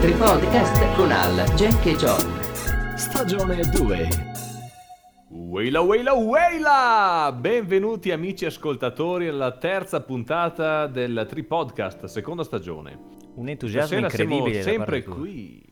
Tripodcast con Al, Jack e John. Stagione 2. Weila, weila, weila! Benvenuti amici ascoltatori alla terza puntata del Tripodcast, seconda stagione. Un entusiasmo Stasera siamo incredibile. da sempre qui.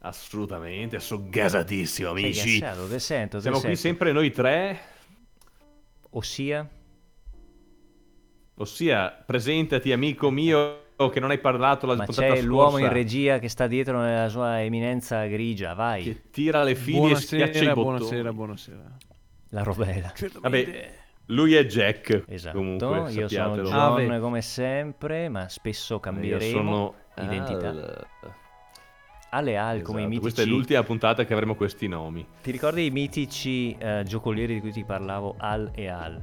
Assolutamente, sono gasatissimo amici. gassato, te sento, te Siamo qui sento. sempre noi tre, Ossia, ossia presentati amico mio che non hai parlato la ma puntata c'è scorsa. l'uomo in regia che sta dietro nella sua eminenza grigia, vai, Che tira le fili e schiaccia i Buonasera, bottoni. buonasera, buonasera. la rovella. Vabbè, lui è Jack. Esatto, Comunque, io sono. John Ah, come sempre, ma spesso Io cambieremo sono identità. Al. Ale Al come i Esatto, mitici. Questa è l'ultima puntata che avremo questi nomi. Ti ricordi i mitici eh, giocolieri di cui ti parlavo, Al e Al?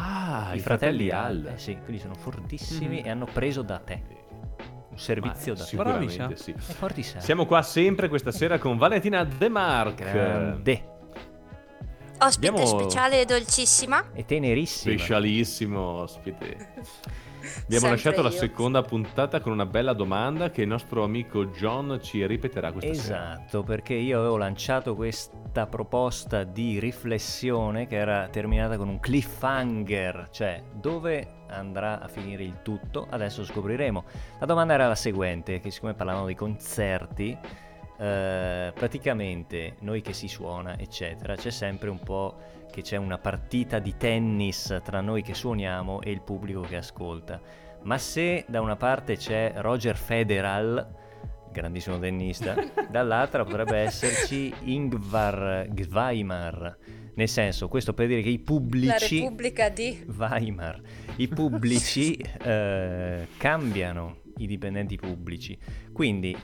Ah, I fratelli Al. Eh sì, quindi sono fortissimi e hanno preso da te. Un servizio da te. Sicuramente sì. Forti sei. Siamo qua sempre questa sera con Valentina De Marc. Grande Ospite Abbiamo- speciale e dolcissima. e tenerissima. Specialissimo ospite. Abbiamo Sempre lasciato la io. seconda puntata con una bella domanda che il nostro amico John ci ripeterà questa sera. Esatto, perché io avevo lanciato questa proposta di riflessione che era terminata con un cliffhanger, cioè dove andrà a finire il tutto, adesso scopriremo. La domanda era la seguente, che siccome parlavamo di concerti, eh, praticamente noi che si suona, eccetera, c'è sempre un po' che c'è una partita di tennis tra noi che suoniamo e il pubblico che ascolta. Ma se da una parte c'è Roger Federal, grandissimo tennista, dall'altra potrebbe esserci Ingvar Gweimar. Nel senso, questo per dire che i La pubblici... Repubblica di... Weimar. I pubblici eh, cambiano i dipendenti pubblici, quindi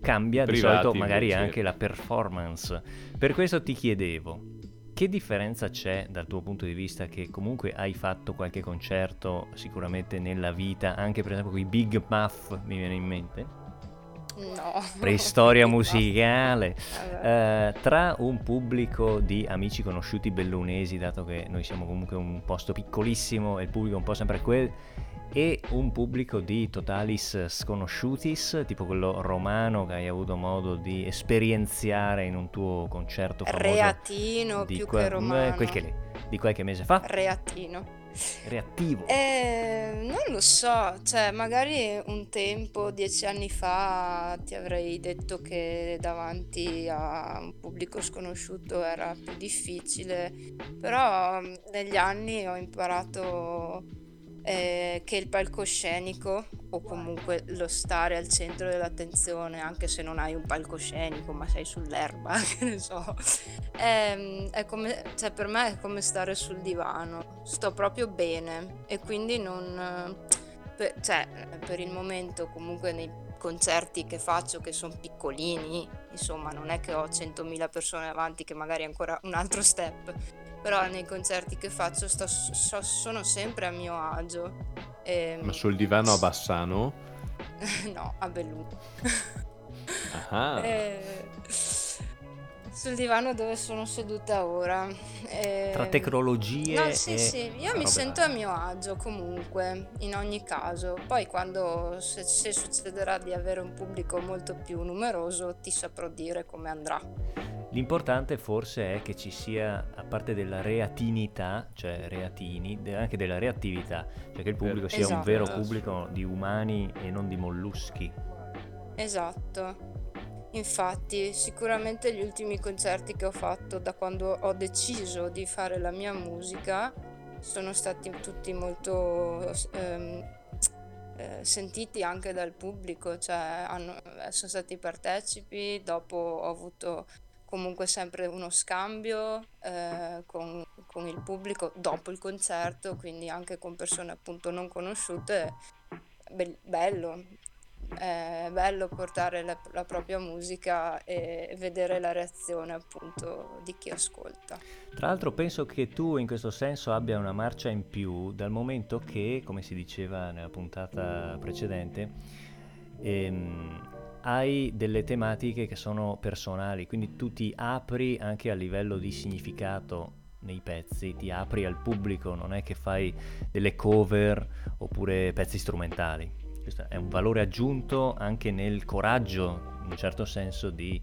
cambia di Privati, solito magari invece. anche la performance. Per questo ti chiedevo, che differenza c'è dal tuo punto di vista che comunque hai fatto qualche concerto sicuramente nella vita, anche per esempio con i Big Muff mi viene in mente? No. Preistoria musicale. Eh, tra un pubblico di amici conosciuti bellunesi, dato che noi siamo comunque un posto piccolissimo e il pubblico è un po' sempre quel, e un pubblico di totalis sconosciutis, tipo quello romano che hai avuto modo di esperienziare in un tuo concerto famoso Reatino più qua- che romano. eh, quel che lì, di qualche mese fa, Reatino. reattivo. Eh, non lo so, cioè magari un tempo, dieci anni fa, ti avrei detto che davanti a un pubblico sconosciuto era più difficile, però mm, negli anni ho imparato eh, che il palcoscenico, o comunque lo stare al centro dell'attenzione, anche se non hai un palcoscenico, ma sei sull'erba, che ne so, Ehm, è come, cioè per me è come stare sul divano, sto proprio bene. E quindi non, eh, per, cioè per il momento comunque nei concerti che faccio che sono piccolini, insomma non è che ho 100.000 persone avanti che magari è ancora un altro step, però nei concerti che faccio sto- so- sono sempre a mio agio. Ehm, Ma sul divano a Bassano? no, a Belluno. Ah, Eh, sul divano dove sono seduta ora. Eh, Tra tecnologie No, sì, e sì, io mi sento varie. a mio agio comunque, in ogni caso. Poi quando, se, se succederà di avere un pubblico molto più numeroso, ti saprò dire come andrà. L'importante forse è che ci sia, a parte della reatinità, cioè reatini, anche della reattività, cioè che il pubblico sia un Esatto. vero pubblico di umani e non di molluschi. Esatto. Infatti, sicuramente gli ultimi concerti che ho fatto da quando ho deciso di fare la mia musica sono stati tutti molto ehm, eh, sentiti anche dal pubblico, cioè hanno- eh, sono stati partecipi, dopo ho avuto comunque sempre uno scambio eh, con, con il pubblico dopo il concerto, quindi anche con persone appunto non conosciute. Bel- bello, è bello portare la, la propria musica e vedere la reazione appunto di chi ascolta. Tra l'altro penso che tu in questo senso abbia una marcia in più dal momento che, come si diceva nella puntata precedente, ehm, hai delle tematiche che sono personali, quindi tu ti apri anche a livello di significato nei pezzi, ti apri al pubblico, non è che fai delle cover oppure pezzi strumentali. Questo è un valore aggiunto anche nel coraggio, in un certo senso, di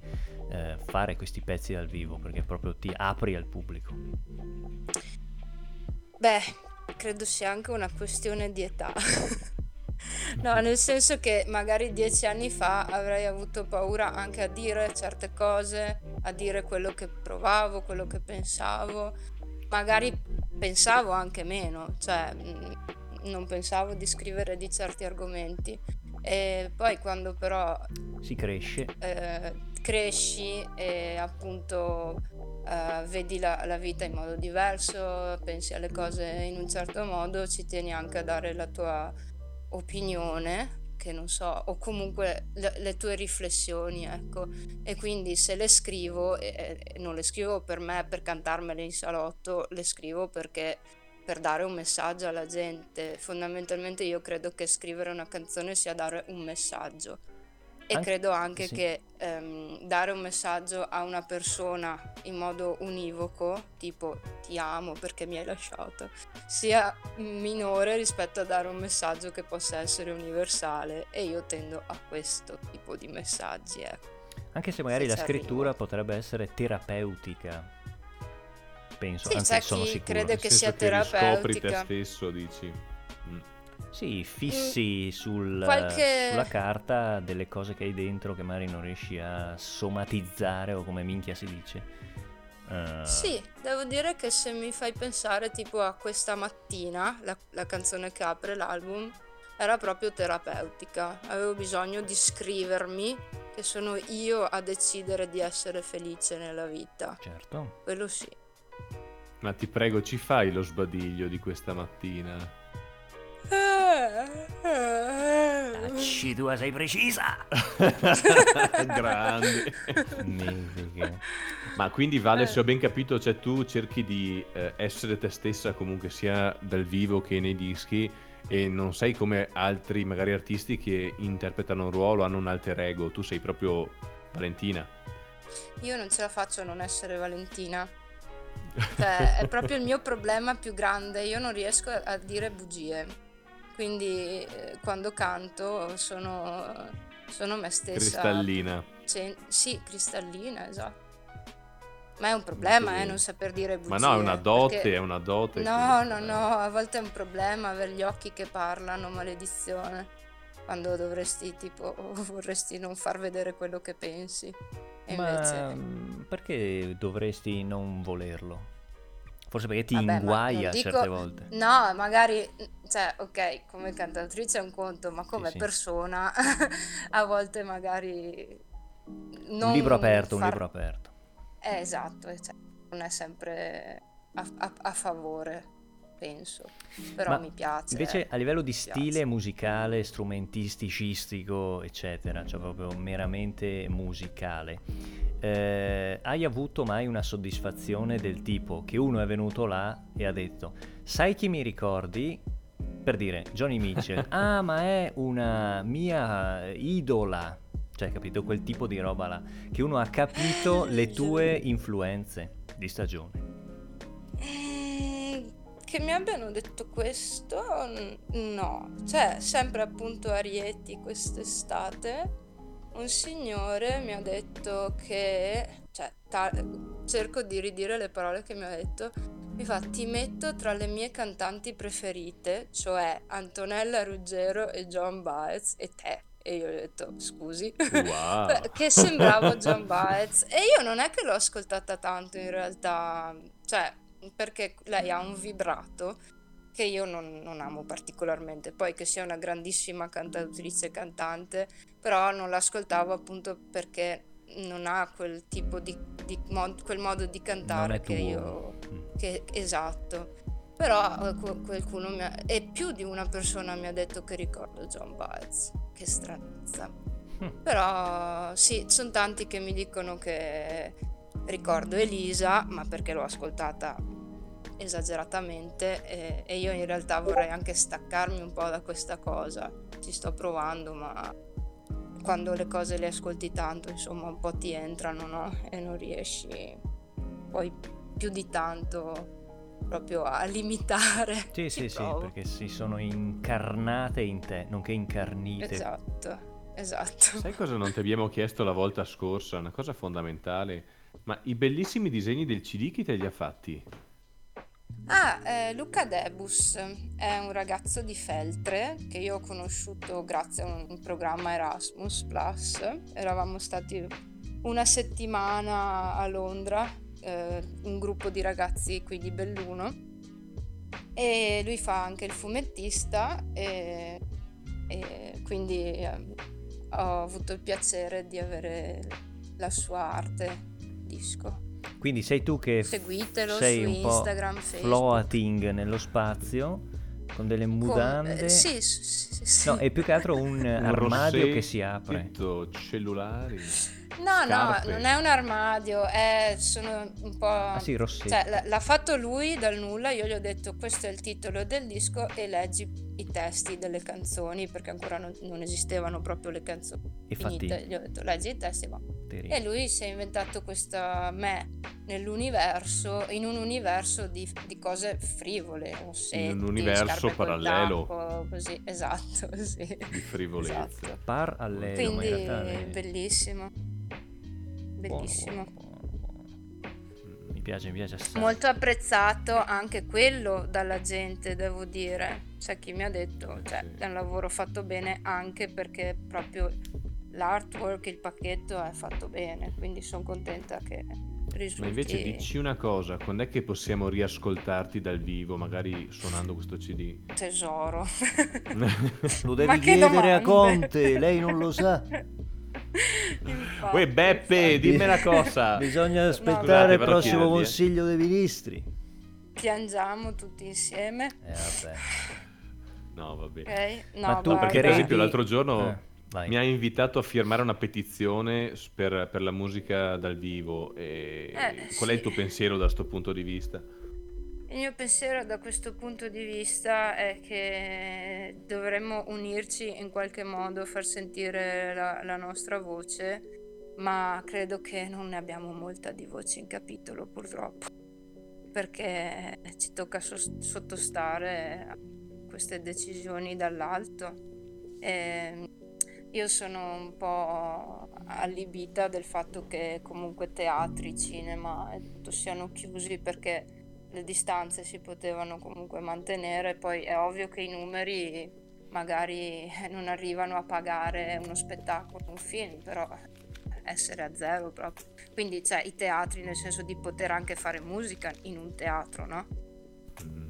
eh, fare questi pezzi dal vivo, perché proprio ti apri al pubblico. Beh, credo sia anche una questione di età. No, nel senso che magari dieci anni fa avrei avuto paura anche a dire certe cose, a dire quello che provavo, quello che pensavo. Magari pensavo anche meno, cioè mm, non pensavo di scrivere di certi argomenti. E poi quando però Si cresce. eh, cresci e appunto eh, vedi la, la vita in modo diverso, pensi alle cose in un certo modo, ci tieni anche a dare la tua opinione, che non so, o comunque le, le tue riflessioni, ecco. E quindi se le scrivo, e, e non le scrivo per me, per cantarmele in salotto, le scrivo perché per dare un messaggio alla gente. Fondamentalmente io credo che scrivere una canzone sia dare un messaggio. E An- credo anche sì. che ehm, dare un messaggio a una persona in modo univoco, tipo ti amo perché mi hai lasciato, sia minore rispetto a dare un messaggio che possa essere universale e io tendo a questo tipo di messaggi. Ecco. Anche se magari Se la scrittura arrivo. potrebbe essere terapeutica. Penso, Sì, anzi c'è sono chi sicuro. crede che sia che riscopri te terapeutica. stesso, dici. Mm. Sì, fissi sul- qualche- sulla carta delle cose che hai dentro che magari non riesci a somatizzare o come minchia si dice. Eh, Sì, devo dire che se mi fai pensare tipo a questa mattina, la, la canzone che apre l'album, era proprio terapeutica. Avevo bisogno di scrivermi, che sono io a decidere di essere felice nella vita. Certo. Quello sì. Ma ti prego, ci fai lo sbadiglio di questa mattina? Acci, tu sei precisa! Grande. Mitica. Ma quindi Vale, Eh. se ho ben capito, cioè tu cerchi di eh, essere te stessa comunque sia dal vivo che nei dischi e non sei come altri magari artisti che interpretano un ruolo, hanno un alter ego, tu sei proprio Valentina. Io non ce la faccio a non essere Valentina. Cioè, è proprio il mio problema più grande. Io non riesco a dire bugie. Quindi eh, quando canto sono, sono me stessa. Cristallina. Cioè, sì, cristallina, esatto. Ma è un problema, eh, non saper dire bugie. Ma no, è una dote, perché- è una dote. No, che- no, no, a volte è un problema avere gli occhi che parlano, maledizione. Quando dovresti, tipo, vorresti non far vedere quello che pensi. E Ma invece... mm, perché dovresti non volerlo? Forse perché ti Vabbè, inguaia dico- certe volte. No, magari, cioè, ok, come cantautrice è un conto, ma come sì. persona a volte magari non un libro aperto, un far- libro aperto. Eh, esatto, cioè, non è sempre a, a- a favore, penso, però Ma mi piace. Invece eh, a livello di stile piace. musicale, strumentisticistico, eccetera, cioè proprio meramente musicale, eh, hai avuto mai una soddisfazione del tipo che uno è venuto là e ha detto sai chi mi ricordi? Per dire Johnny Mitchell, ah ma è una mia idola, cioè capito quel tipo di roba là, che uno ha capito le tue influenze di stagione. Che mi abbiano detto questo, no. Cioè, sempre appunto a Rieti quest'estate, un signore mi ha detto che, cioè, ta- cerco di ridire le parole che mi ha detto, mi fa, ti metto tra le mie cantanti preferite, cioè Antonella Ruggero e John Baez e te. E io gli ho detto, scusi. Wow. Che sembravo John Baez e io non è che l'ho ascoltata tanto in realtà, cioè perché lei ha un vibrato che io non, non amo particolarmente, poi che sia una grandissima cantautrice e cantante, però non l'ascoltavo appunto perché non ha quel tipo di, di mod- quel modo di cantare che io Mm. che, esatto. Però eh, qu- qualcuno mi ha, e più di una persona mi ha detto che ricordo John Baez. Che stranezza. Mm. Però sì, sono tanti che mi dicono che ricordo Elisa, ma perché l'ho ascoltata esageratamente e, e io in realtà vorrei anche staccarmi un po' da questa cosa. Ci sto provando, ma quando le cose le ascolti tanto, insomma, un po' ti entrano, no? E non riesci poi più di tanto proprio a limitare. Sì, sì, sì, provo. perché si sono incarnate in te, nonché incarnite. Esatto, esatto. Sai cosa non ti abbiamo chiesto la volta scorsa? Una cosa fondamentale. Ma i bellissimi disegni del CD chi te li ha fatti? Ah, eh, Luca Debus è un ragazzo di Feltre che io ho conosciuto grazie a un programma Erasmus Plus. Eravamo stati una settimana a Londra, eh, un gruppo di ragazzi qui di Belluno e lui fa anche il fumettista e, e quindi eh, ho avuto il piacere di avere la sua arte disco. Quindi sei tu che Seguitelo sei su un po' Instagram, Facebook. floating nello spazio con delle Con- mudande. eh, sì, sì, sì. No, è più che altro un Un armadio che si apre. cellulari. No, scarpe. no, non è un armadio, è, sono un po'... Ah sì, rossetto. Cioè, l- l'ha fatto lui dal nulla, io gli ho detto questo è il titolo del disco e leggi i testi delle canzoni, perché ancora non, non esistevano proprio le canzoni E fatti finite. Gli ho detto leggi i testi, ma... te E lui si è inventato questa me nell'universo, in un universo di, di cose frivole, rossetti, In un universo parallelo. tacco, così, esatto, sì. Di frivolezza. Esatto. par all'elo, ma in Quindi realtà è bellissimo. Bellissimo. buono, buono, buono. Mi piace, mi piace assai. Molto apprezzato anche quello dalla gente, devo dire. C'è chi mi ha detto, Eh, cioè, sì. è un lavoro fatto bene anche perché proprio l'artwork, il pacchetto è fatto bene, quindi sono contenta che risulti Ma invece dici una cosa, quando è che possiamo riascoltarti dal vivo, magari suonando questo CD? tesoro. Lo Ma devi che chiedere a domande? Conte, lei non lo sa. Infatti, Uè Beppe, infatti. dimmi una cosa. Bisogna aspettare il vado a prossimo chiedergli, eh. Consiglio dei Ministri. Piangiamo tutti insieme, Eh vabbè. No, vabbè. ok? No, Ma tu guarda. Perché per esempio l'altro giorno Eh, vai. mi ha invitato a firmare una petizione per, per la musica dal vivo. E Eh, qual è il tuo pensiero da questo punto di vista? Il mio pensiero da questo punto di vista è che dovremmo unirci in qualche modo, far sentire la, la nostra voce, ma credo che non ne abbiamo molta di voce in capitolo purtroppo, perché ci tocca sos- sottostare a queste decisioni dall'alto. E io sono un po' allibita del fatto che comunque teatri, cinema e tutto siano chiusi perché le distanze si potevano comunque mantenere, poi è ovvio che i numeri magari eh, non arrivano a pagare uno spettacolo, un film, però essere a zero proprio. Quindi c'è i teatri nel senso di poter anche fare musica in un teatro, no? Mm.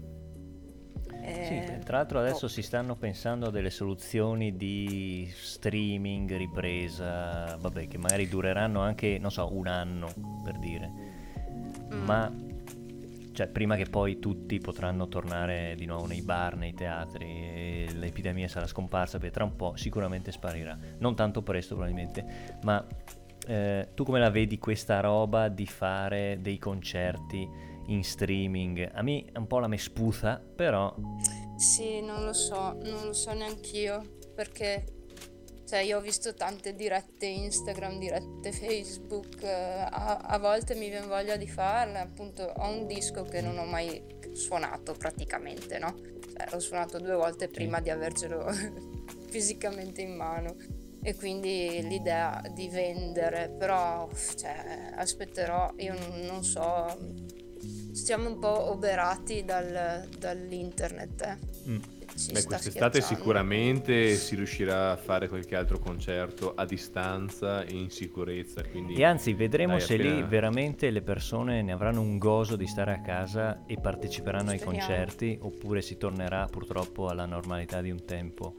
Sì, Eh, tra l'altro adesso boh. si stanno pensando a delle soluzioni di streaming, ripresa, vabbè, che magari dureranno anche, non so, un anno per dire. Mm. Ma cioè, prima che poi tutti potranno tornare di nuovo nei bar, nei teatri l'epidemia sarà scomparsa, perché tra un po' sicuramente sparirà. Non tanto presto probabilmente, ma eh, tu come la vedi questa roba di fare dei concerti in streaming? A me un po' la me spuzza, però Sì, non lo so, non lo so neanch'io, perché cioè, io ho visto tante dirette Instagram, dirette Facebook, eh, a, a volte mi viene voglia di farle, appunto ho un disco che non ho mai suonato praticamente, no? Cioè, l'ho suonato due volte prima di avercelo fisicamente in mano e quindi l'idea di vendere, però cioè, aspetterò, io non, so, stiamo un po' oberati dal- dall'internet. eh. mm, Ci Beh, sta quest'estate schiacciando. sicuramente si riuscirà a fare qualche altro concerto a distanza e in sicurezza. Quindi E anzi, vedremo dai, se appena- lì veramente le persone ne avranno un gozo di stare a casa e parteciperanno ai Speriamo. concerti, oppure si tornerà purtroppo alla normalità di un tempo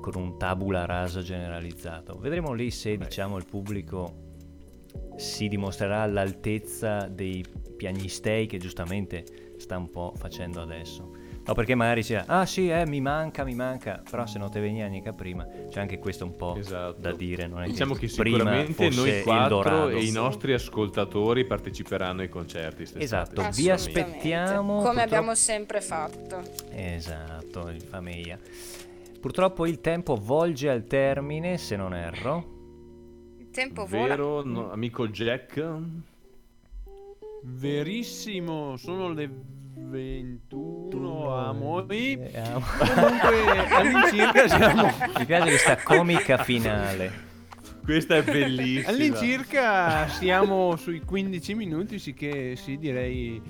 con un tabula rasa generalizzato. Vedremo lì se Beh. diciamo il pubblico si dimostrerà all'altezza dei piagnistei che giustamente sta un po' facendo adesso. No, perché magari si dice, ah sì, eh, mi manca, mi manca, però se non te veniva mica prima, c'è anche questo un po' Esatto. da dire. Non è Diciamo che prima sicuramente fosse noi quattro e i nostri ascoltatori parteciperanno ai concerti. Esatto, vi aspettiamo, Come purtroppo- abbiamo sempre fatto. Esatto, il famiglia. Purtroppo il tempo volge al termine, se non erro. Il tempo vola. Vero, no, amico Jack? Verissimo, sono le 21 amori. Eh, amo. Comunque all'incirca siamo Mi piace questa comica finale. Questa è bellissima. all'incirca siamo sui 15 minuti, sì che sì, direi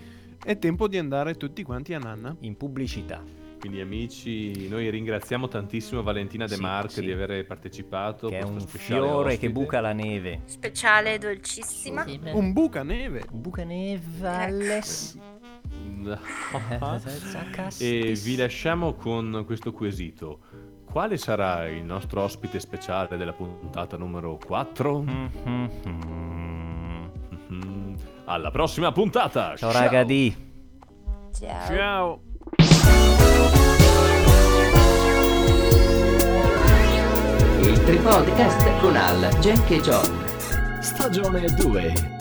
è tempo di andare tutti quanti a Nanna. In pubblicità. Quindi amici, noi ringraziamo tantissimo Valentina De Sì, Marche sì. di aver partecipato. Che è un speciale fiore che ospite. buca la neve. Speciale dolcissima. Un buca neve. Buca neve, Aless. e vi lasciamo con questo quesito. Quale sarà il nostro ospite speciale della puntata numero 4? Mhm. Alla prossima puntata! Ciao raga di. Ciao. Ciao. Il Tripodcast con Al, Jack e John. Stagione 2